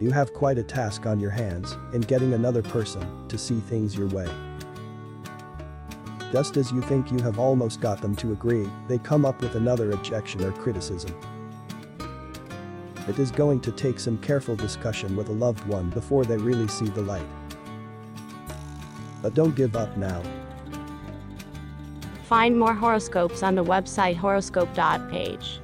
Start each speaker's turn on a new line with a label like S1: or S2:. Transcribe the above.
S1: You have quite a task on your hands in getting another person to see things your way. Just as you think you have almost got them to agree, they come up with another objection or criticism. It is going to take some careful discussion with a loved one before they really see the light. But don't give up now.
S2: Find more horoscopes on the website horoscope.page.